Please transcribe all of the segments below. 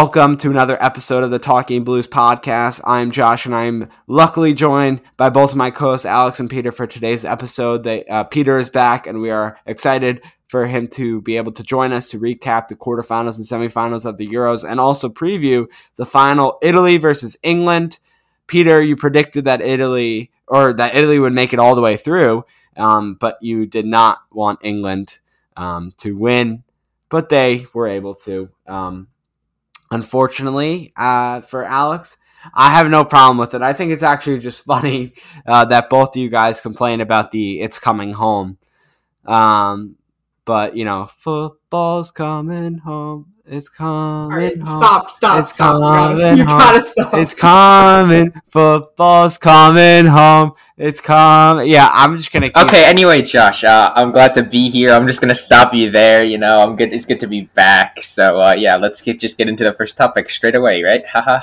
Welcome to another episode of the Talking Blues podcast. I'm Josh, and I'm luckily joined by both of my co-hosts, Alex and Peter, for today's episode. They, uh, Peter is back, and we are excited for him to be able to join us to recap the quarterfinals and semifinals of the Euros, and also preview the final Italy versus England. Peter, you predicted that Italy or that Italy would make it all the way through, um, but you did not want England um, to win, but they were able to. Um, unfortunately, uh, for Alex. I have no problem with it. I think it's actually just funny uh, that both of you guys complain about the "It's Coming Home." Um, but you know, football's coming home. It's coming. Right, stop! Stop! It's stop! coming you gotta stop. It's coming. Football's coming home. It's coming. Yeah, I'm just gonna. Keep Okay. Anyway, Josh, uh, I'm glad to be here. I'm just gonna stop you there. You know, I'm good. It's good to be back. So uh, yeah, let's get just get into the first topic straight away, right? Haha.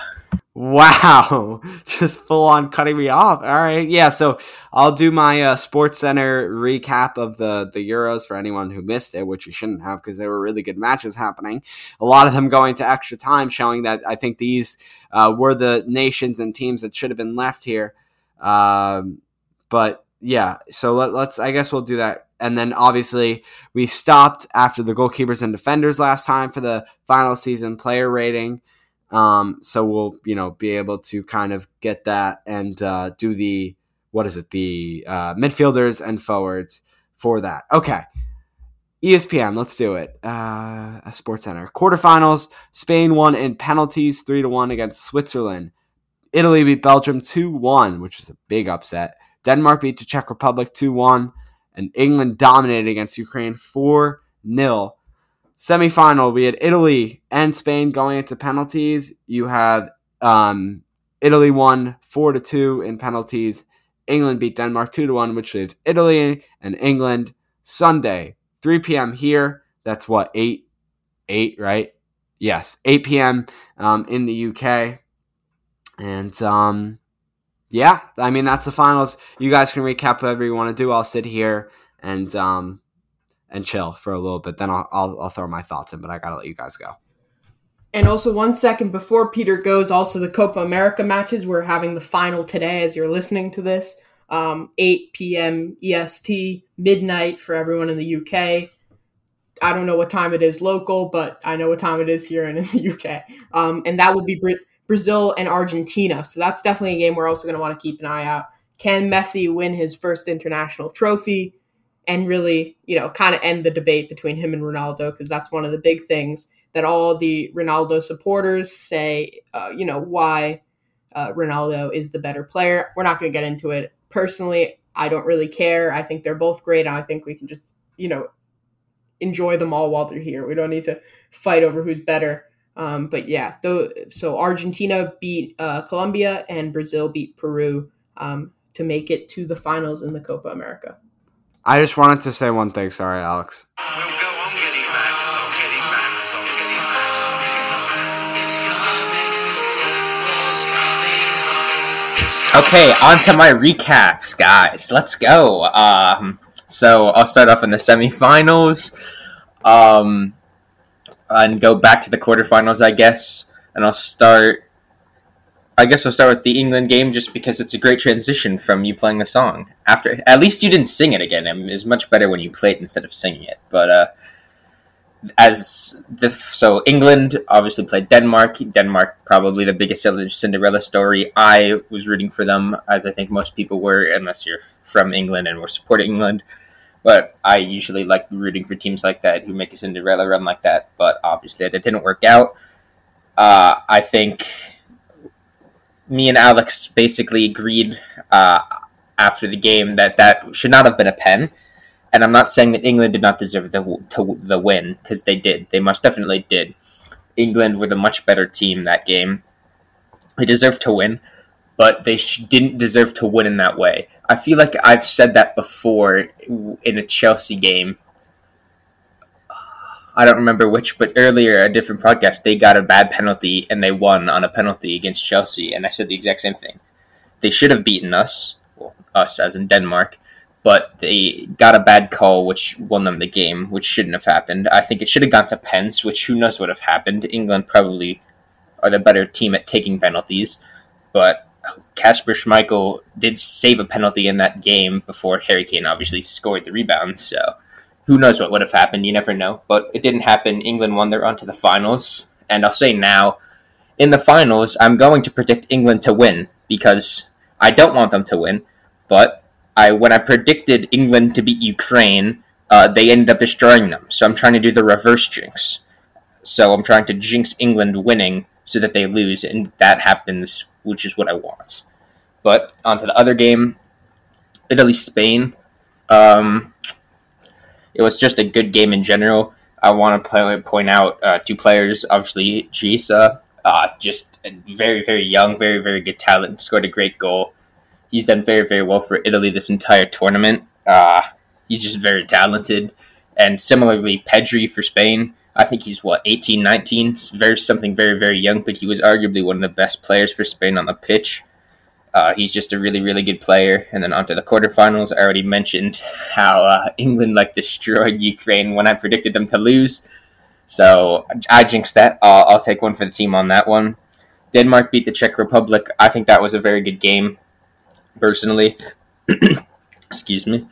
Wow, just full on cutting me off. All right, yeah. So I'll do my uh, Sports Center recap of the the Euros for anyone who missed it, which you shouldn't have because there were really good matches happening. A lot of them going to extra time, showing that I think these uh, were the nations and teams that should have been left here. Um, but yeah, so let, let's. I guess we'll do that, and then obviously we stopped after the goalkeepers and defenders last time for the final season player rating. Um, so we'll, you know, be able to kind of get that and uh, do the what is it, the uh, midfielders and forwards for that. Okay, ESPN, let's do it. Uh, Sports Center quarterfinals. Spain won in penalties, three to one against Switzerland. Italy beat Belgium two one, which is a big upset. Denmark beat the Czech Republic two one, and England dominated against Ukraine four 0 semifinal, we had Italy and Spain going into penalties. You had um, Italy won four to two in penalties. England beat Denmark two to one, which leaves Italy and England Sunday, three p.m. here. That's what eight, eight, right? Yes, eight p.m. Um, in the UK, and um, yeah, I mean that's the finals. You guys can recap whatever you want to do. I'll sit here and um, and chill for a little bit. Then I'll, I'll, I'll throw my thoughts in, but I gotta let you guys go. And also, one second before Peter goes, also the Copa America matches. We're having the final today as you're listening to this. Um, 8 p.m. EST, midnight for everyone in the UK. I don't know what time it is local, but I know what time it is here and in the UK. Um, and that would be Bra- Brazil and Argentina. So that's definitely a game we're also going to want to keep an eye out. Can Messi win his first international trophy and really, you know, kind of end the debate between him and Ronaldo? Because that's one of the big things that all the Ronaldo supporters say, uh, you know, why uh, Ronaldo is the better player. We're not going to get into it. Personally, I don't really care. I think they're both great. And I think we can just, you know, enjoy them all while they're here. We don't need to fight over who's better. Um, but yeah, though, so Argentina beat uh, Colombia and Brazil beat Peru um, to make it to the finals in the Copa America. I just wanted to say one thing. Sorry, Alex. Okay, on to my recaps, guys. Let's go. Um, so I'll start off in the semifinals, um, and go back to the quarterfinals, I guess. And I'll start. I guess I'll start with the England game, just because it's a great transition from you playing the song. After, at least you didn't sing it again. It's much better when you play it instead of singing it. But uh, as the so England obviously played Denmark. Denmark probably the biggest Cinderella story. I was rooting for them, as I think most people were, unless you're from England and were supporting England. But I usually like rooting for teams like that who make a Cinderella run like that. But obviously, that didn't work out. Uh, I think me and Alex basically agreed uh, after the game that that should not have been a pen and I'm not saying that England did not deserve the to, the win because they did. They most definitely did. England were the much better team that game. They deserved to win, but they sh- didn't deserve to win in that way. I feel like I've said that before in a Chelsea game. I don't remember which, but earlier a different podcast they got a bad penalty and they won on a penalty against Chelsea, and I said the exact same thing. They should have beaten us, well, us as in Denmark, but they got a bad call, which won them the game, which shouldn't have happened. I think it should have gone to pens, which who knows would have happened. England probably are the better team at taking penalties, but Kasper Schmeichel did save a penalty in that game before Harry Kane obviously scored the rebound. So who knows what would have happened? You never know. But it didn't happen. England won. They're on to the finals. And I'll say now, in the finals, I'm going to predict England to win because I don't want them to win, but I when I predicted England to beat Ukraine, uh, they ended up destroying them. So I'm trying to do the reverse jinx. So I'm trying to jinx England winning so that they lose, and that happens, which is what I want. But on to the other game, Italy Spain. Um, it was just a good game in general. I want to play, point out uh, two players. Obviously, Chiesa, uh, just very very young, very very good talent. Scored a great goal he's done very, very well for Italy this entire tournament. Uh, he's just very talented. And similarly, Pedri for Spain. I think he's what 18, 19, very something very, very young, but he was arguably one of the best players for Spain on the pitch. Uh, he's just a really, really good player. And then onto the quarterfinals, I already mentioned how uh, England like destroyed Ukraine when I predicted them to lose. So I jinxed that. Uh, I'll take one for the team on that one. Denmark beat the Czech Republic. I think that was a very good game personally. Excuse me.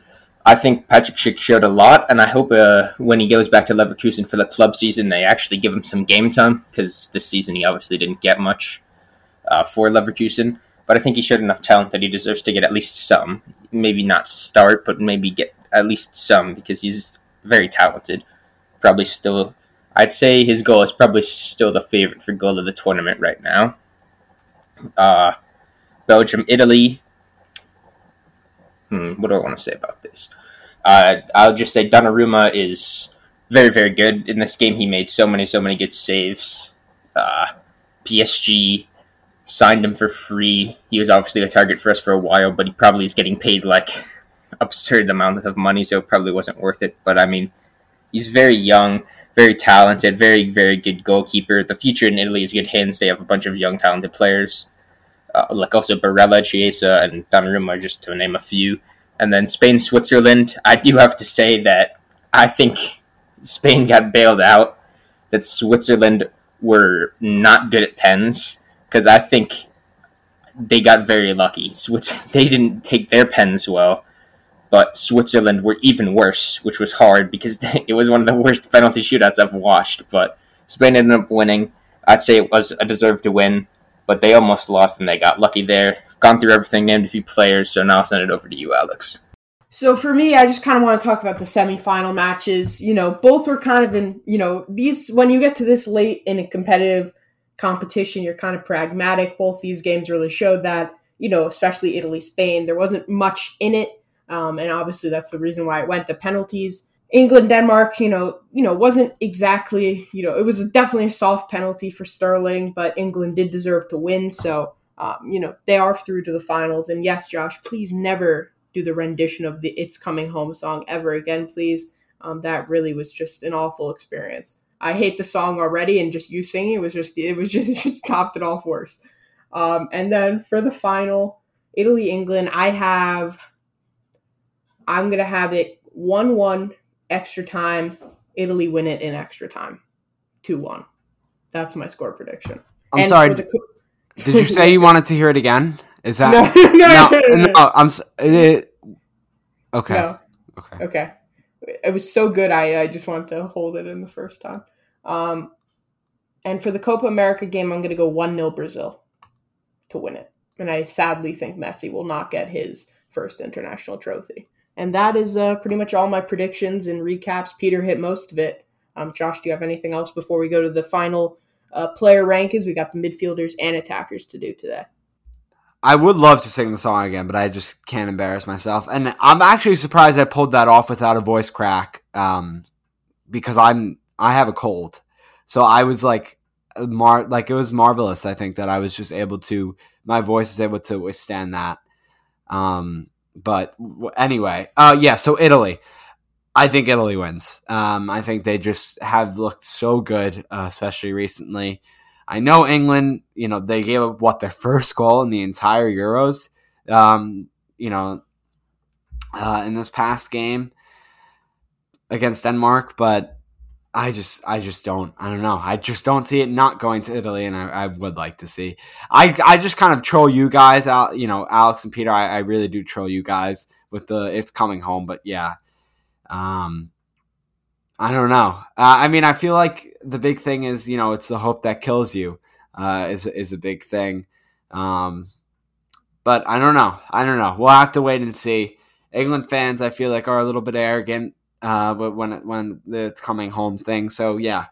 I think Patrick Schick showed a lot, and I hope uh, when he goes back to Leverkusen for the club season, they actually give him some game time because this season he obviously didn't get much uh, for Leverkusen. But I think he showed enough talent that he deserves to get at least some. Maybe not start, but maybe get at least some because he's very talented. Probably still, I'd say his goal is probably still the favorite for goal of the tournament right now. Uh, Belgium, Italy. Hmm, what do I want to say about this? Uh, I'll just say Donnarumma is very, very good in this game. He made so many, so many good saves. Uh, PSG signed him for free. He was obviously a target for us for a while, but he probably is getting paid like absurd amounts of money, so it probably wasn't worth it. But I mean, he's very young, very talented, very, very good goalkeeper. The future in Italy is good hands. They have a bunch of young, talented players uh, like also Barella, Chiesa, and Donnarumma, just to name a few. And then Spain, Switzerland. I do have to say that I think Spain got bailed out. That Switzerland were not good at pens because I think they got very lucky. Swiss- they didn't take their pens well, but Switzerland were even worse, which was hard because it was one of the worst penalty shootouts I've watched. But Spain ended up winning. I'd say it was a deserved win but they almost lost and they got lucky there. Gone through everything, named a few players, so now I'll send it over to you, Alex. So for me, I just kind of want to talk about the semifinal matches. You know, both were kind of in, you know, these when you get to this late in a competitive competition, you're kind of pragmatic. Both these games really showed that, you know, especially Italy Spain, there wasn't much in it. Um, and obviously that's the reason why it went to penalties. England Denmark, you know, you know, wasn't exactly, you know, it was definitely a soft penalty for Sterling, but England did deserve to win. So, um, you know, they are through to the finals. And yes, Josh, please never do the rendition of the "It's Coming Home" song ever again, please. Um, that really was just an awful experience. I hate the song already, and just you singing it was just it was just just topped it off worse. Um, and then for the final, Italy England, I have I'm gonna have it one one extra time. Italy win it in extra time, two one. That's my score prediction. I'm And sorry. the Did you say you wanted to hear it again? Is that no, no, no, no? no, I'm. It, okay. Okay. Okay. It was so good. I, I just wanted to hold it in the first time. Um, and for the Copa America game, I'm going to go 1 0 Brazil to win it. And I sadly think Messi will not get his first international trophy. And that is uh, pretty much all my predictions and recaps. Peter hit most of it. Um, Josh, do you have anything else before we go to the final uh, player rankings? We got the midfielders and attackers to do today. I would love to sing the song again, but I just can't embarrass myself. And I'm actually surprised I pulled that off without a voice crack, um, because I'm I have a cold. So I was like, mar like it was marvelous. I think that I was just able to, my voice was able to withstand that. Um, but anyway, uh, yeah. So Italy, I think Italy wins. Um, I think they just have looked so good, uh, especially recently. I know England, you know, they gave up what their first goal in the entire Euros, um, you know, uh, in this past game against Denmark, but I just, I just don't, I don't know, I just don't see it not going to Italy, and I, I would like to see. I, I just kind of troll you guys out, you know, Alex and Peter. I, I really do troll you guys with the it's coming home, but yeah, um, I don't know. Uh, I mean, I feel like the big thing is, you know, it's the hope that kills you. Uh, is is a big thing. Um, but I don't know. I don't know. We'll have to wait and see. England fans, I feel like, are a little bit arrogant. Uh, but when when it's coming home thing, so yeah,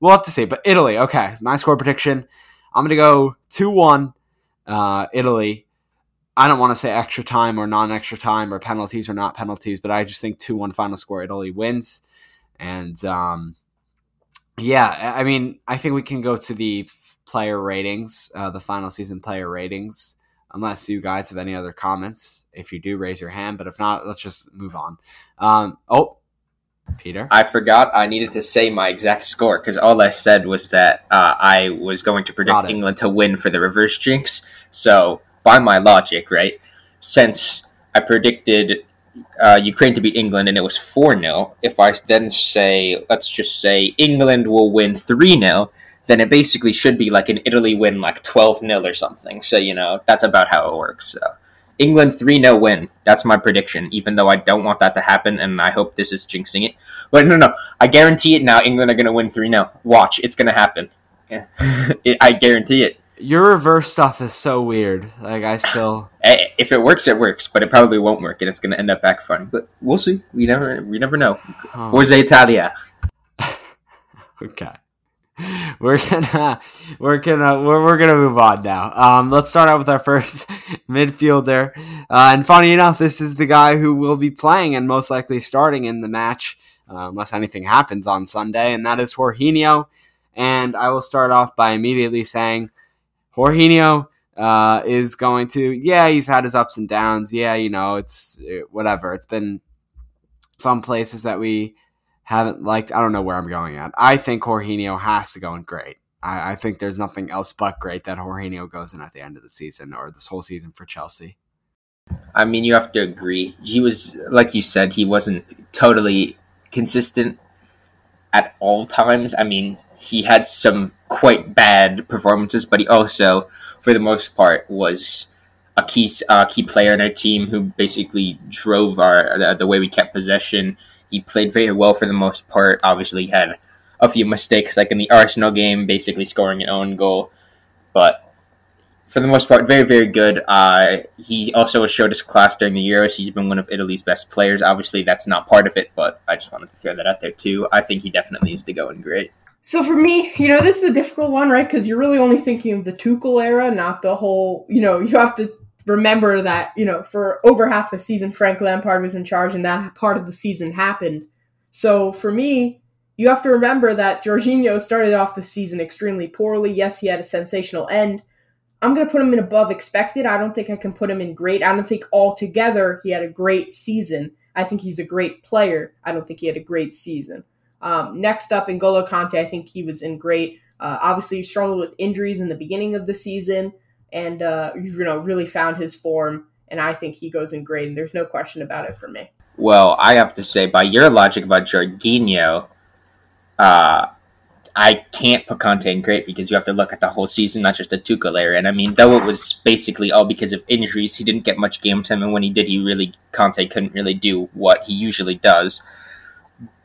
we'll have to see. But Italy, okay. My score prediction: I'm gonna go two one. Uh, Italy. I don't want to say extra time or non-extra time or penalties or not penalties, but I just think two one final score. Italy wins. And um, yeah, I mean, I think we can go to the player ratings, uh, the final season player ratings, unless you guys have any other comments. If you do, raise your hand. But if not, let's just move on. Um, oh, Peter. I forgot I needed to say my exact score because all I said was that uh, I was going to predict. England to win for the reverse jinx. So, by my logic, right, since I predicted uh, Ukraine to beat England and it was 4 0, if I then say, let's just say England will win 3 0, then it basically should be like an Italy win like 12 0 or something. So, you know, that's about how it works. So. England 3 0 win. That's my prediction, even though I don't want that to happen, and I hope this is jinxing it. But no, no, I guarantee it now. England are going to win 3 0. Watch, it's going to happen. Yeah. It- I guarantee it. Your reverse stuff is so weird. Like I still. Eh, If it works, it works, but it probably won't work, and it's going to end up backfiring. But we'll see. We never, we never know. Oh. Forza Italia. Okay. We're gonna we're gonna we're, we're gonna move on now. Um, let's start out with our first midfielder. Uh, and funny enough, this is the guy who will be playing and most likely starting in the match, uh, unless anything happens on Sunday, and that is Jorginho. And I will start off by immediately saying, Jorginho uh, is going to. Yeah, he's had his ups and downs. Yeah, you know, it's whatever. It's been some places that we haven't liked. I don't know where I'm going at. I think Jorginho has to go in great. I, I think there's nothing else but great that Jorginho goes in at the end of the season or this whole season for Chelsea. I mean, you have to agree. He was, like you said, he wasn't totally consistent at all times. I mean, he had some quite bad performances, but he also, for the most part, was a key uh, key player in our team who basically drove our the, the way we kept possession. He played very well for the most part. Obviously, had a few mistakes, like in the Arsenal game, basically scoring an own goal, but for the most part, very, very good. Uh, he also showed his class during the Euros. He's been one of Italy's best players. Obviously, that's not part of it, but I just wanted to throw that out there too. I think he definitely needs to go in great. So for me, you know, this is a difficult one, right? Because you're really only thinking of the Tuchel era, not the whole. You know, you have to remember that you know for over half the season, Frank Lampard was in charge, and that part of the season happened. So for me, you have to remember that Jorginho started off the season extremely poorly. Yes, he had a sensational end I'm going to put him in above expected. I don't think I can put him in great. I don't think altogether he had a great season. I think he's a great player. I don't think he had a great season. Um, next up, N'Golo Kante, I think he was in great. Uh, obviously, he struggled with injuries in the beginning of the season, and uh, you know really found his form. And I think he goes in great. And there's no question about it for me. Well, I have to say, by your logic about Jorginho, uh, I can't put Kante in great because you have to look at the whole season, not just the Tuchel era. And I mean, though it was basically all because of injuries, he didn't get much game time, and when he did, he really Kante couldn't really do what he usually does.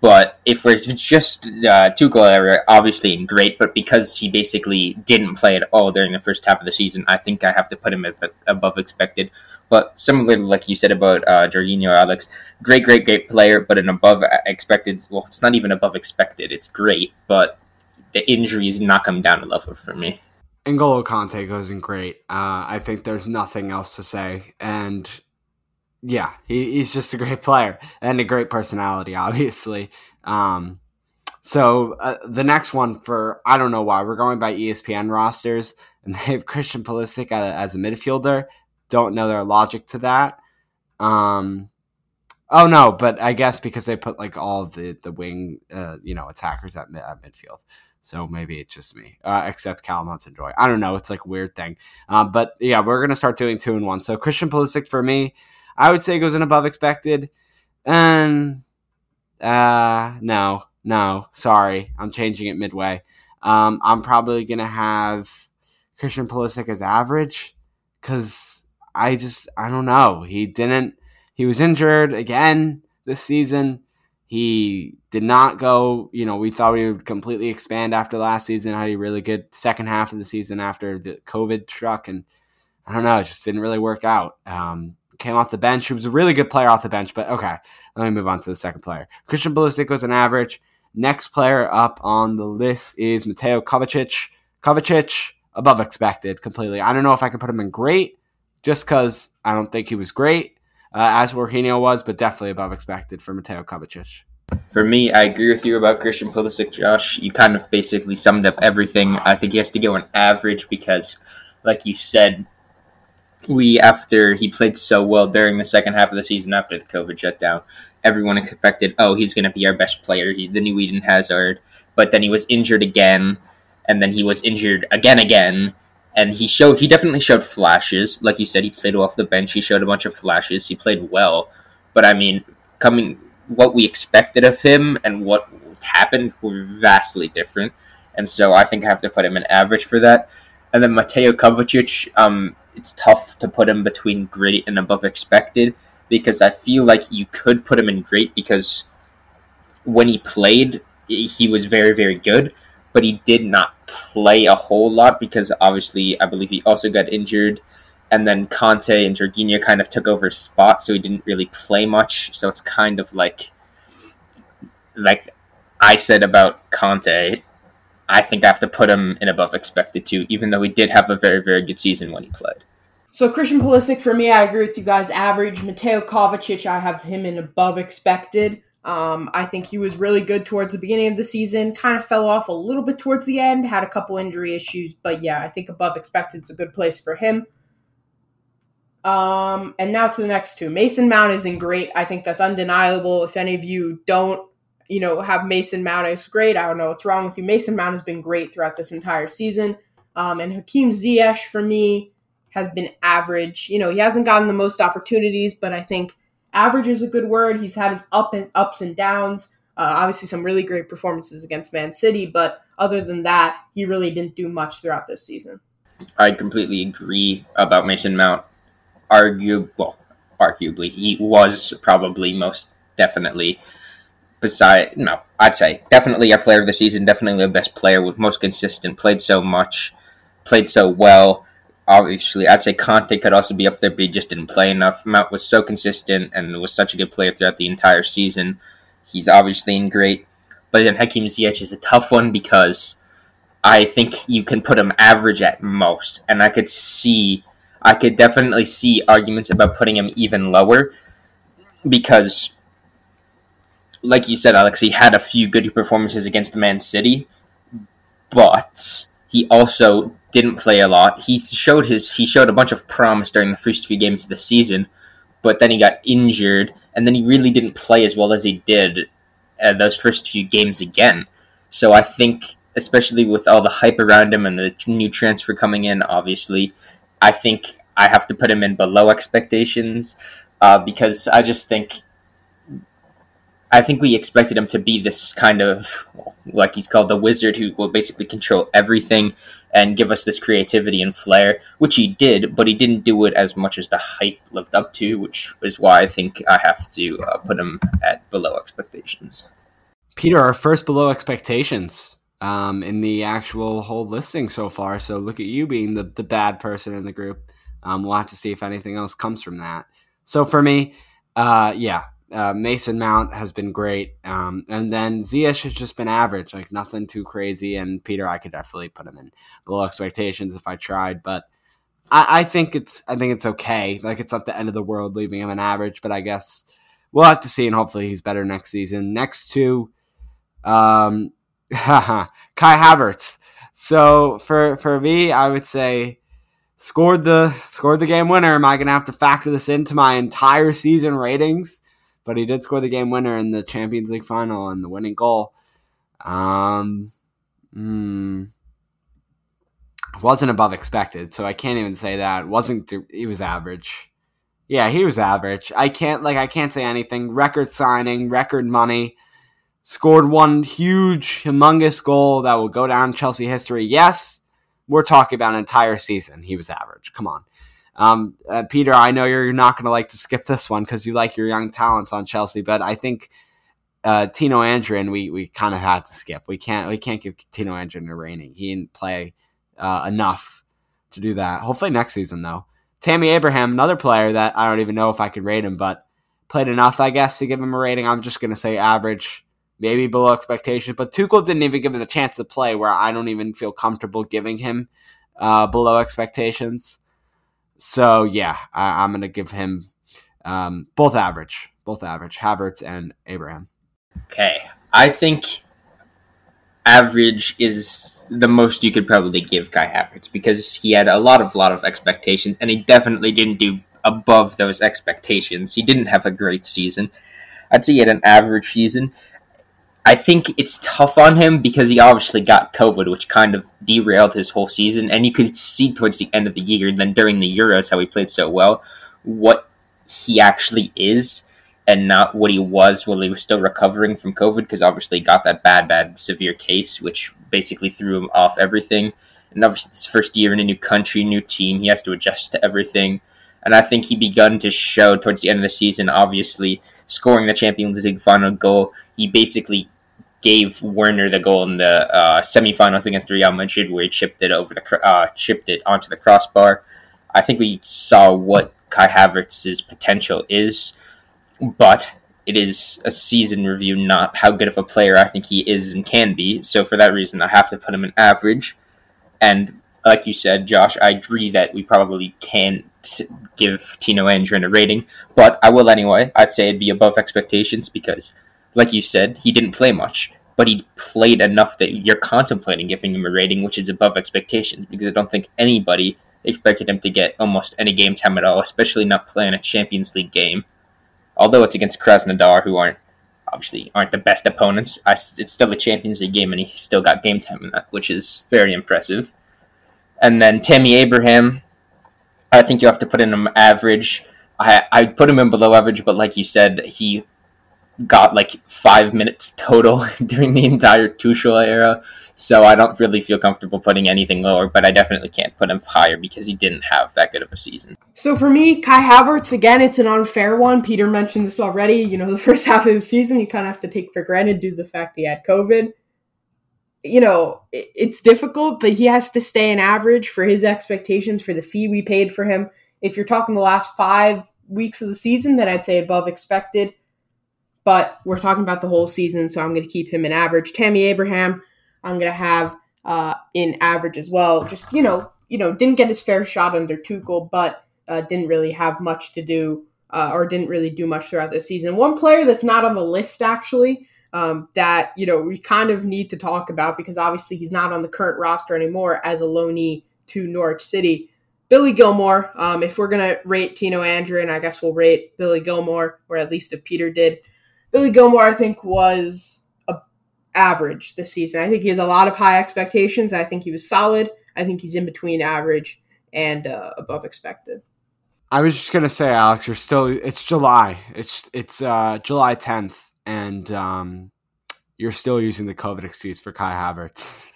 But if we're just uh, Tuchel obviously great, but because he basically didn't play at all during the first half of the season, I think I have to put him above expected. But similarly, like you said about uh, Jorginho Alex, great, great, great player, but an above expected. Well, it's not even above expected. It's great, but the injuries knock him down a level for me. N'Golo Kante goes in great. Uh, I think there's nothing else to say. And yeah, he, he's just a great player and a great personality, obviously. Um, so uh, the next one for I don't know why we're going by ESPN rosters, and they have Christian Pulisic as a midfielder. Don't know their logic to that. Um, oh no, but I guess because they put like all the the wing, uh, you know, attackers at, at midfield. So maybe it's just me, uh, except Callum Hudson Odoi. I don't know. It's like weird thing. Um, but yeah, we're going to start doing two and one. So Christian Pulisic for me, I would say it goes in above expected. And uh, no, no, sorry. I'm changing it midway. Um, I'm probably to have Christian Pulisic as average because I just, I don't know. He didn't, he was injured again this season. He did not go, you know, we thought we would completely expand after last season, had a really good second half of the season after the COVID struck. And I don't know, it just didn't really work out. Um, came off the bench. He was a really good player off the bench, but okay, let me move on to the second player. Christian Pulisic was an average. Next player up on the list is Mateo Kovacic. Kovacic, above expected completely. I don't know if I can put him in great just because I don't think he was great uh, as Jorginho was, but definitely above expected for Mateo Kovacic. For me, I agree with you about Christian Pulisic, Josh. You kind of basically summed up everything. I think he has to go an average because, like you said, we after he played so well during the second half of the season after the COVID shutdown, everyone expected, oh, he's going to be our best player, he, the new Eden Hazard. But then he was injured again, and then he was injured again, again, and he showed he definitely showed flashes. Like you said, he played off the bench. He showed a bunch of flashes. He played well, but I mean, coming what we expected of him and what happened were vastly different. And so I think I have to put him in average for that. And then Mateo Kovacic, um, it's tough to put him between great and above expected because I feel like you could put him in great because when he played, he was very, very good but he did not play a whole lot because obviously I believe he also got injured. And then Kante and Jorginho kind of took over his spot, so he didn't really play much. So it's kind of like, like I said about Kante, I think I have to put him in above expected too, even though he did have a very, very good season when he played. So Christian Pulisic for me, I agree with you guys. Average. Mateo Kovacic, I have him in above expected. Um, I think he was really good towards the beginning of the season, kind of fell off a little bit towards the end, had a couple injury issues, but yeah, I think above expected is a good place for him. Um, and now to the next two. Mason Mount isn't great. I think that's undeniable. If any of you don't, you know, have Mason Mount as great, I don't know what's wrong with you. Mason Mount has been great throughout this entire season. Um, and Hakim Ziyech for me has been average. You know, he hasn't gotten the most opportunities, but I think average is a good word. He's had his up and ups and downs. Uh, obviously, some really great performances against Man City, but other than that, he really didn't do much throughout this season. I completely agree about Mason Mount. Argue, well, arguably, he was probably most definitely beside no, I'd say definitely our player of the season, definitely the best player, with most consistent, played so much, played so well obviously, I'd say Kante could also be up there, but he just didn't play enough. Mount was so consistent and was such a good player throughout the entire season. He's obviously in great. But then Hakim Ziyech is a tough one because I think you can put him average at most. And I could see, I could definitely see arguments about putting him even lower because, like you said, Alex, he had a few good performances against Man City, but he also didn't play a lot. He showed his he showed a bunch of promise during the first few games of the season, but then he got injured, and then he really didn't play as well as he did uh, those first few games again. So I think, especially with all the hype around him and the new transfer coming in, obviously, I think I have to put him in below expectations uh, because I just think I think we expected him to be this kind of, like he's called the wizard, who will basically control everything and give us this creativity and flair, which he did, but he didn't do it as much as the hype lived up to, which is why I think I have to uh, put him at below expectations. Peter, our first below expectations um, in the actual whole listing so far. So look at you being the, the bad person in the group. Um, we'll have to see if anything else comes from that. So for me, uh, yeah, uh, Mason Mount has been great, um, and then Ziyech has just been average, like nothing too crazy. And Peter, I could definitely put him in below expectations if I tried, but I, I, think it's I think it's okay. Like it's not the end of the world leaving him an average, but I guess we'll have to see, and hopefully he's better next season. Next to um, Kai Havertz. So for for me, I would say scored the scored the game winner. Am I going to have to factor this into my entire season ratings? But he did score the game winner in the Champions League final and the winning goal. Um, mm, wasn't above expected, so I can't even say that. wasn't He was average. Yeah, he was average. I can't like I can't say anything. Record signing, record money. Scored one huge, humongous goal that will go down Chelsea history. Yes, we're talking about an entire season. He was average. Come on. Um, uh, Peter, I know you're not going to like to skip this one because you like your young talents on Chelsea, but I think uh, Tino Anjorin, we we kind of had to skip. We can't we can't give Tino Anjorin a rating. He didn't play uh, enough to do that. Hopefully next season though. Tammy Abraham, another player that I don't even know if I could rate him, but played enough, I guess, to give him a rating. I'm just going to say average, maybe below expectations. But Tuchel didn't even give him the chance to play, where I don't even feel comfortable giving him uh, below expectations. So yeah, I, am going to give him um, both average, both average, Havertz and Abraham. Okay, I think average is the most you could probably give Kai Havertz because he had a lot of lot of expectations, and he definitely didn't do above those expectations. He didn't have a great season. I'd say he had an average season, I think it's tough on him because he obviously got COVID, which kind of derailed his whole season. And you could see towards the end of the year, then during the Euros, how he played so well, what he actually is and not what he was while he was still recovering from COVID, because obviously he got that bad, bad, severe case, which basically threw him off everything. And obviously, his first year in a new country, new team, he has to adjust to everything. And I think he begun to show towards the end of the season, obviously, scoring the Champions League final goal. He basically gave Werner the goal in the uh, semifinals against Real Madrid, where he chipped it over the uh, chipped it onto the crossbar. I think we saw what Kai Havertz's potential is, but it is a season review, not how good of a player I think he is and can be. So for that reason, I have to put him in average. And like you said, Josh, I agree that we probably can't give Tino Anjorin a rating, but I will anyway. I'd say it'd be above expectations because like you said, he didn't play much, but he played enough that you're contemplating giving him a rating which is above expectations because I don't think anybody expected him to get almost any game time at all, especially not playing a Champions League game. Although it's against Krasnodar, who aren't obviously aren't the best opponents, I, it's still a Champions League game, and he still got game time in that, which is very impressive. And then Tammy Abraham, I think you have to put in him average. I I put him in below average, but like you said, he got like five minutes total during the entire Tuchel era. So I don't really feel comfortable putting anything lower, but I definitely can't put him higher because he didn't have that good of a season. So for me, Kai Havertz, again, it's an unfair one. Peter mentioned this already. You know, the first half of the season, you kind of have to take for granted due to the fact he had COVID. You know, it's difficult, but he has to stay an average for his expectations for the fee we paid for him. If you're talking the last five weeks of the season, then I'd say above expected. But we're talking about the whole season, so I'm going to keep him in average. Tammy Abraham, I'm going to have uh, in average as well. Just you know, you know, didn't get his fair shot under Tuchel, but uh, didn't really have much to do uh, or didn't really do much throughout the season. One player that's not on the list actually um, that you know we kind of need to talk about because obviously he's not on the current roster anymore as a loanee to Norwich City. Billy Gilmour. Um, if we're gonna rate Tino Anjorin, I guess we'll rate Billy Gilmour, or at least if Peter did. Billy Gilmour I think, was a average this season. I think he has a lot of high expectations. I think he was solid. I think he's in between average and uh, above expected. I was just gonna say, Alex, you're still. It's July. It's it's uh, July 10th, and um, you're still using the COVID excuse for Kai Havertz.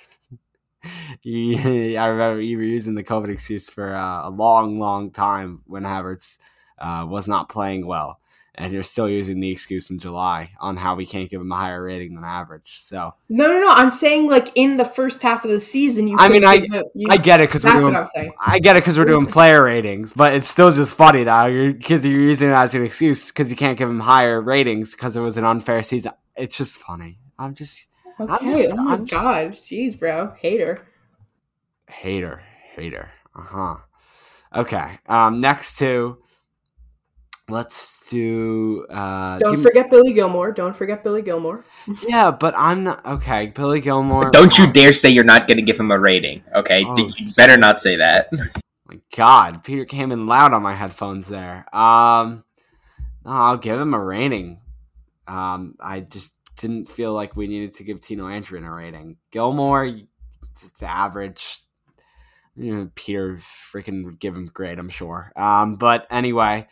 I remember you were using the COVID excuse for uh, a long, long time when Havertz uh, was not playing well and you're still using the excuse in July on how we can't give him a higher rating than average. So no, no, no. I'm saying like in the first half of the season, you. I mean, I you, I get it because we're doing. What I'm saying. I get it because we're doing player ratings, but it's still just funny that you're because you're using it as an excuse because you can't give him higher ratings because it was an unfair season. It's just funny. I'm just. Okay. I'm just, oh my I'm god, just, jeez, bro, hater. Hater, hater. Uh huh. Okay. Um. Next to Let's do. Uh, Don't team- forget Billy Gilmour. Don't forget Billy Gilmour. yeah, but I'm not okay. Billy Gilmour. But don't you dare say you're not going to give him a rating. Okay, oh, you better not say that. My God, Peter came in loud on my headphones there. Um, I'll give him a rating. Um, I just didn't feel like we needed to give Tino Anjorin a rating. Gilmour, it's average. You know, Peter freaking give him great, I'm sure. Um, but anyway.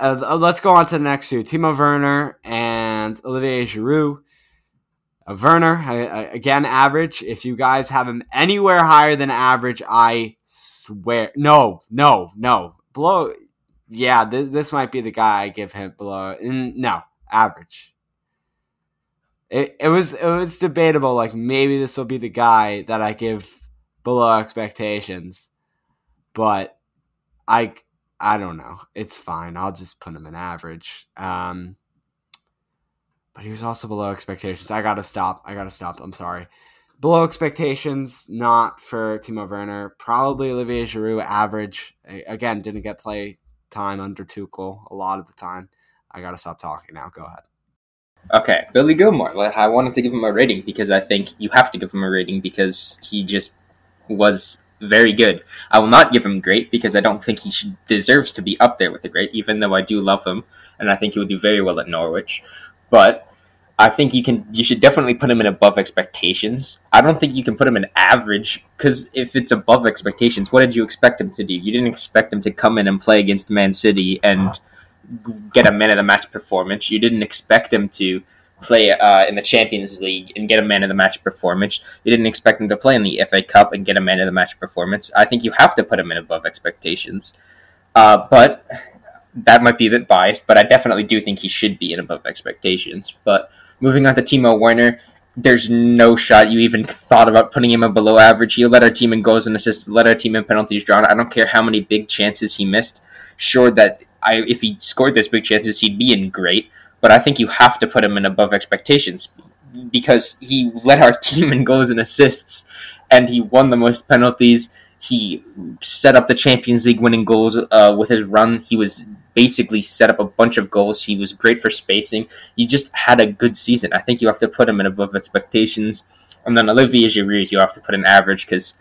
Uh, uh, let's go on to the next two: Timo Werner and Olivier Giroud. Uh, Werner, again, average. If you guys have him anywhere higher than average, I swear, no, no, no, below. Yeah, th- this might be the guy I give him below. No, average. It, it was it was debatable. Like maybe this will be the guy that I give below expectations, but I I don't know. It's fine. I'll just put him in average. Um, but he was also below expectations. I gotta stop. I gotta stop. I'm sorry. Below expectations, not for Timo Werner. Probably Olivier Giroud, average. Again, didn't get play time under Tuchel a lot of the time. I gotta stop talking now. Go ahead. Okay, Billy Gilmour. I wanted to give him a rating because I think you have to give him a rating because he just was very good. I will not give him great because I don't think he should, deserves to be up there with the great, even though I do love him and I think he will do very well at Norwich. But I think you can you should definitely put him in above expectations. I don't think you can put him in average because if it's above expectations, what did you expect him to do? You didn't expect him to come in and play against Man City and get a man of the match performance. You didn't expect him to play uh, in the Champions League and get a man of the match performance. You didn't expect him to play in the FA Cup and get a man of the match performance. I think you have to put him in above expectations. Uh, but that might be a bit biased, but I definitely do think he should be in above expectations. But moving on to Timo Werner, there's no shot you even thought about putting him in below average. He led our team in goals and assists, led our team in penalties drawn. I don't care how many big chances he missed. Sure that I, if he scored those big chances, he'd be in great but I think you have to put him in above expectations because he led our team in goals and assists, and he won the most penalties. He set up the Champions League winning goals uh, with his run. He was basically set up a bunch of goals. He was great for spacing. He just had a good season. I think you have to put him in above expectations. And then Olivier Giroud, you have to put in average because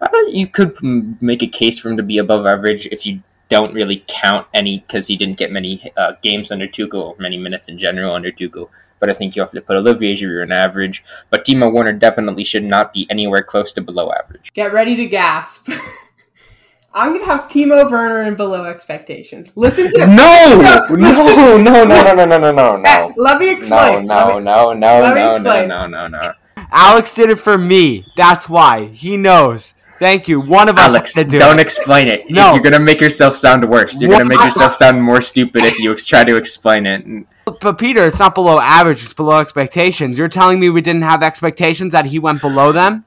uh, you could make a case for him to be above average if you don't really count any because he didn't get many uh, games under Tuchel, many minutes in general under Tuchel. But I think you have to put Olivier Giroud in average. But Timo Werner definitely should not be anywhere close to below average. Get ready to gasp. I'm gonna have Timo Werner in below expectations. Listen to no, no, no, no, no, no, no, no, no, no. Let me explain. No, no, no, no, no, no, no, no, no. Alex did it for me. That's why he knows. Thank you. One of us Alex, do don't it. explain it. No. You're gonna make yourself sound worse. You're gonna make yourself sound more stupid if you try to explain it. But Peter, it's not below average; it's below expectations. You're telling me we didn't have expectations that he went below them?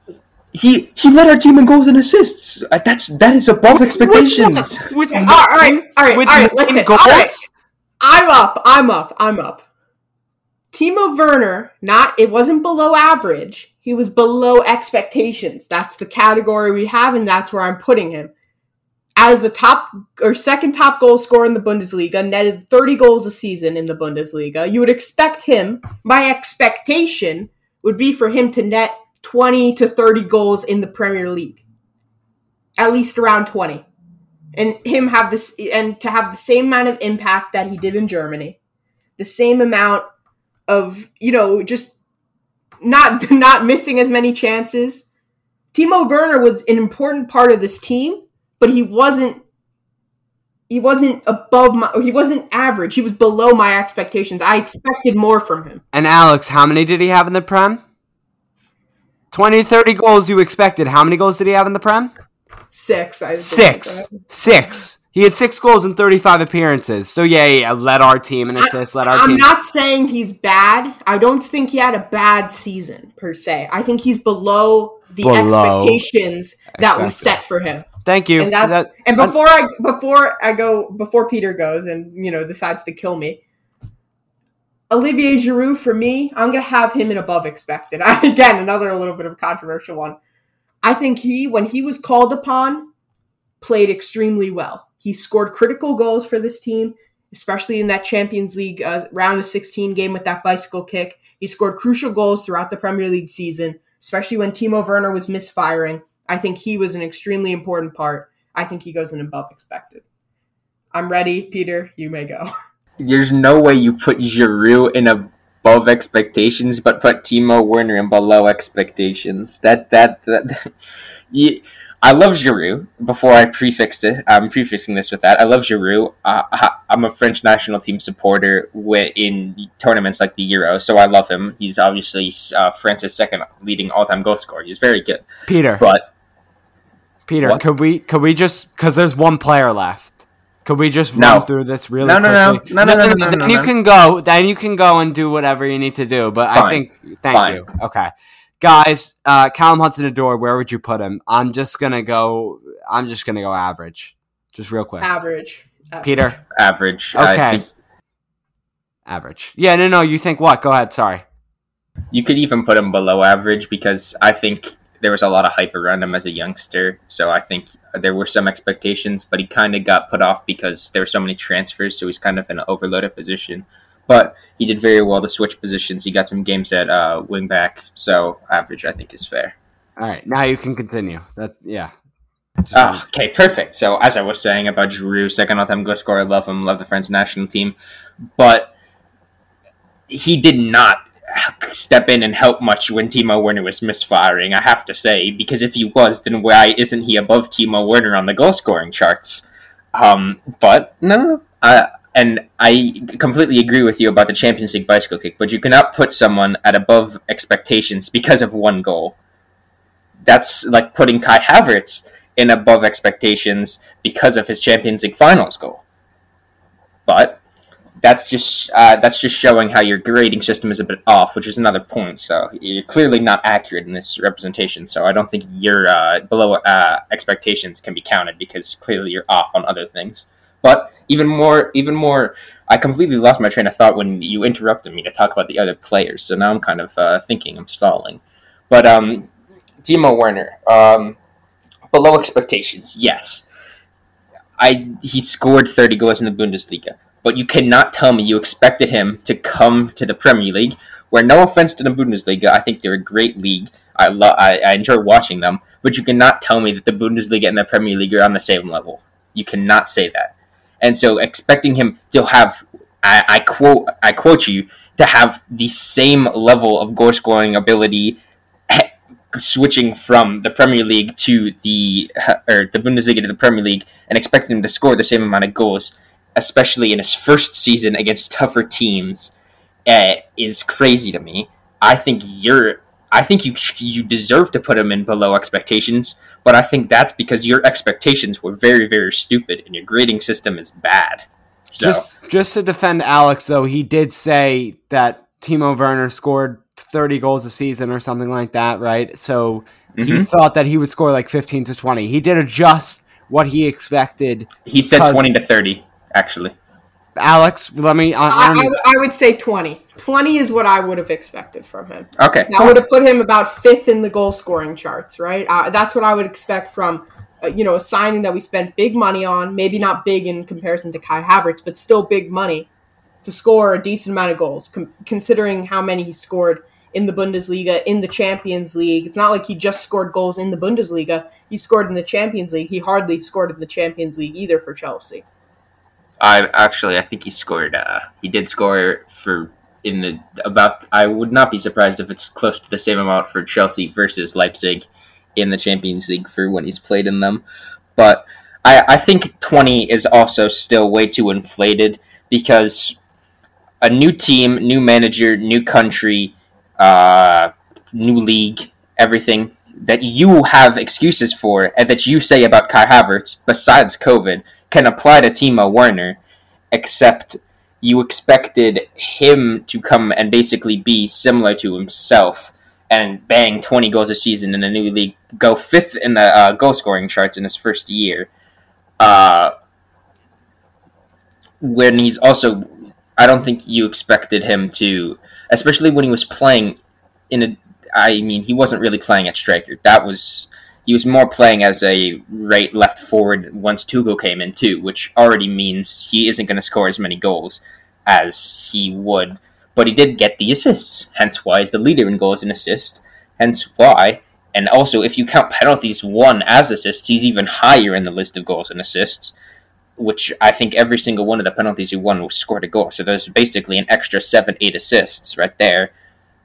He he led our team in goals and assists. Uh, That's that is above expectations. With, all right, all right, all right. with all right listen, goals? all right. I'm up. I'm up. I'm up. Timo Werner, not it wasn't below average. He was below expectations. That's the category we have, and that's where I'm putting him. As the top or second top goal scorer in the Bundesliga, netted 30 goals a season in the Bundesliga. You would expect him, my expectation would be for him to net 20 to 30 goals in the Premier League. At least around 20 and him have this and to have the same amount of impact that he did in Germany, the same amount of you know just not not missing as many chances. Timo Werner was an important part of this team, but he wasn't he wasn't above my he wasn't average. He was below my expectations. I expected more from him. And Alex, how many did he have in the Prem? 20, 30 goals you expected. How many goals did he have in the Prem? Six. I Six. Six. He had six goals in 35 appearances. So, yeah, yeah, led our team in assists, led our team. I'm not saying he's bad. I don't think he had a bad season per se. I think he's below the Below expectations that we set for him. Thank you. And That- and before I before I go before Peter goes and you know decides to kill me. Olivier Giroud for me, I'm gonna have him in above expected. Again, another little bit of a controversial one. I think he, when he was called upon, played extremely well. He scored critical goals for this team, especially in that Champions League uh, round of 16 game with that bicycle kick. He scored crucial goals throughout the Premier League season, especially when Timo Werner was misfiring. I think he was an extremely important part. I think he goes in above expected. I'm ready, Peter. You may go. There's no way you put Giroud in above expectations, but put Timo Werner in below expectations. That that that. you, I love Giroud. Before I prefixed it, I'm prefixing this with that. I love Giroud. Uh, I'm a French national team supporter in tournaments like the Euro, so I love him. He's obviously uh, France's second leading all-time goal scorer. He's very good, Peter, but Peter, What? could we could we just because there's one player left? Could we just No. run through this really No, no, no. quickly? No, no, no, no, no, Then no, you can go. Then you can go and do whatever you need to do. But I think thank Fine. you. Okay, guys, uh, Callum Hudson Odoi, where would you put him? I'm just gonna go. I'm just gonna go average, just real quick. Average. Average. Peter, average. I Okay. think average. Yeah, no, no. You think what? Go ahead. Sorry. You could even put him below average because I think there was a lot of hype around him as a youngster. So I think there were some expectations, but he kind of got put off because there were so many transfers. So he's kind of in an overloaded position. But he did very well to switch positions. He got some games at uh, wing back. So average, I think, is fair. All right, now you can continue. That's yeah. Oh, okay, perfect. So as I was saying about Giroud, second all-time goal scorer, love him, love the French national team, but he did not step in and help much when Timo Werner was misfiring. I have to say, because if he was, then why isn't he above Timo Werner on the goal scoring charts? Um, but no. Uh, and I completely agree with you about the Champions League bicycle kick, but you cannot put someone at above expectations because of one goal. That's like putting Kai Havertz in above expectations because of his Champions League finals goal. But that's just uh, that's just showing how your grading system is a bit off, which is another point. So you're clearly not accurate in this representation. So I don't think your uh, below uh, expectations can be counted because clearly you're off on other things. But even more, even more, I completely lost my train of thought when you interrupted me to talk about the other players. So now I'm kind of uh, thinking I'm stalling. But um, Timo Werner, um, below expectations, yes. I he scored 30 goals in the Bundesliga, but you cannot tell me you expected him to come to the Premier League. Where no offense to the Bundesliga, I think they're a great league. I love, I, I enjoy watching them, but you cannot tell me that the Bundesliga and the Premier League are on the same level. You cannot say that. And so expecting him to have, I, I quote, I quote you, to have the same level of goal scoring ability switching from the Premier League to the or the Bundesliga to the Premier League and expecting him to score the same amount of goals, especially in his first season against tougher teams, uh, is crazy to me. I think you're. I think you you deserve to put him in below expectations, but I think that's because your expectations were very very stupid and your grading system is bad. So Just just to defend Alex though, he did say that Timo Werner scored 30 goals a season or something like that, right? So he Mhm. thought that he would score like 15 to 20. He did adjust what he expected. he said twenty to thirty, actually. Alex, let me I, I, I I, would say 20. 20 is what I would have expected from him. Okay. I would have put him about fifth in the goal scoring charts, right? Uh, that's what I would expect from, uh, you know, a signing that we spent big money on. Maybe not big in comparison to Kai Havertz, but still big money to score a decent amount of goals, com- considering how many he scored in the Bundesliga, in the Champions League. It's not like he just scored goals in the Bundesliga. He scored in the Champions League. He hardly scored in the Champions League either for Chelsea. I actually I think he scored. Uh, he did score for in the about. I would not be surprised if it's close to the same amount for Chelsea versus Leipzig in the Champions League for when he's played in them. But I, I think twenty is also still way too inflated because a new team, new manager, new country, uh, new league, everything that you have excuses for and that you say about Kai Havertz, besides COVID, can apply to Timo Werner, except you expected him to come and basically be similar to himself and bang 20 goals a season in a new league, go fifth in the uh, goal scoring charts in his first year. Uh, when he's also, I don't think you expected him to, especially when he was playing in a. I mean, he wasn't really playing at striker. That was he was more playing as a right left forward once Tuchel came in too, which already means he isn't going to score as many goals as he would. But he did get the assists, hence why he's the leader in goals and assists. Hence why, and also if you count penalties won as assists, he's even higher in the list of goals and assists. Which I think every single one of the penalties he won scored a goal. So there's basically an extra seven, eight assists right there.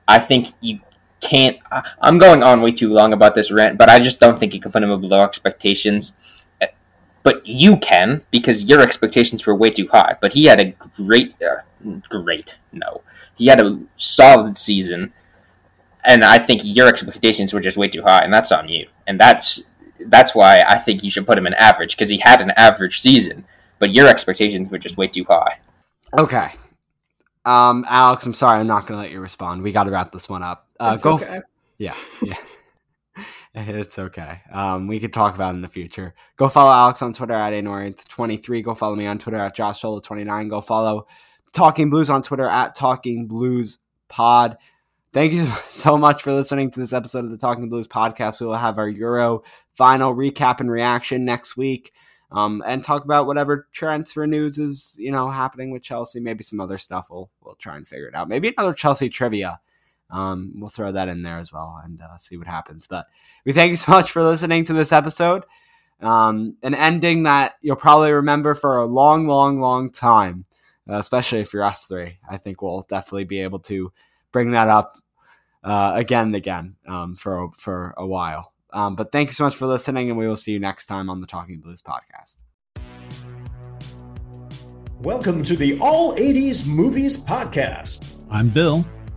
I think you can't. I- I'm going on way too long about this rant, but I just don't think you can put him below expectations. But you can because your expectations were way too high. But he had a great, uh, great no, he had a solid season, and I think your expectations were just way too high, and that's on you. And that's that's why I think you should put him in average because he had an average season, but your expectations were just way too high. Okay. Um, Alex, I'm sorry, I'm not going to let you respond. We got to wrap this one up. Uh, go. okay. yeah, yeah. it's okay. Um, we could talk about it in the future. Go follow Alex on Twitter at Anorient23. Go follow me on Twitter at JoshSolo29. Go follow Talking Blues on Twitter at Talking Blues Pod. Thank you so much for listening to this episode of the Talking Blues podcast. We will have our Euro final recap and reaction next week um, and talk about whatever transfer news is you know happening with Chelsea. Maybe some other stuff. We'll we'll try and figure it out. Maybe another Chelsea trivia. Um, we'll throw that in there as well and uh, see what happens. But we thank you so much for listening to this episode. Um, an ending that you'll probably remember for a long, long, long time, uh, especially if you're us three. I think we'll definitely be able to bring that up uh, again and again um, for for a while. Um, but thank you so much for listening, and we will see you next time on the Talking Blues podcast. Welcome to the All 80s Movies Podcast. I'm Bill.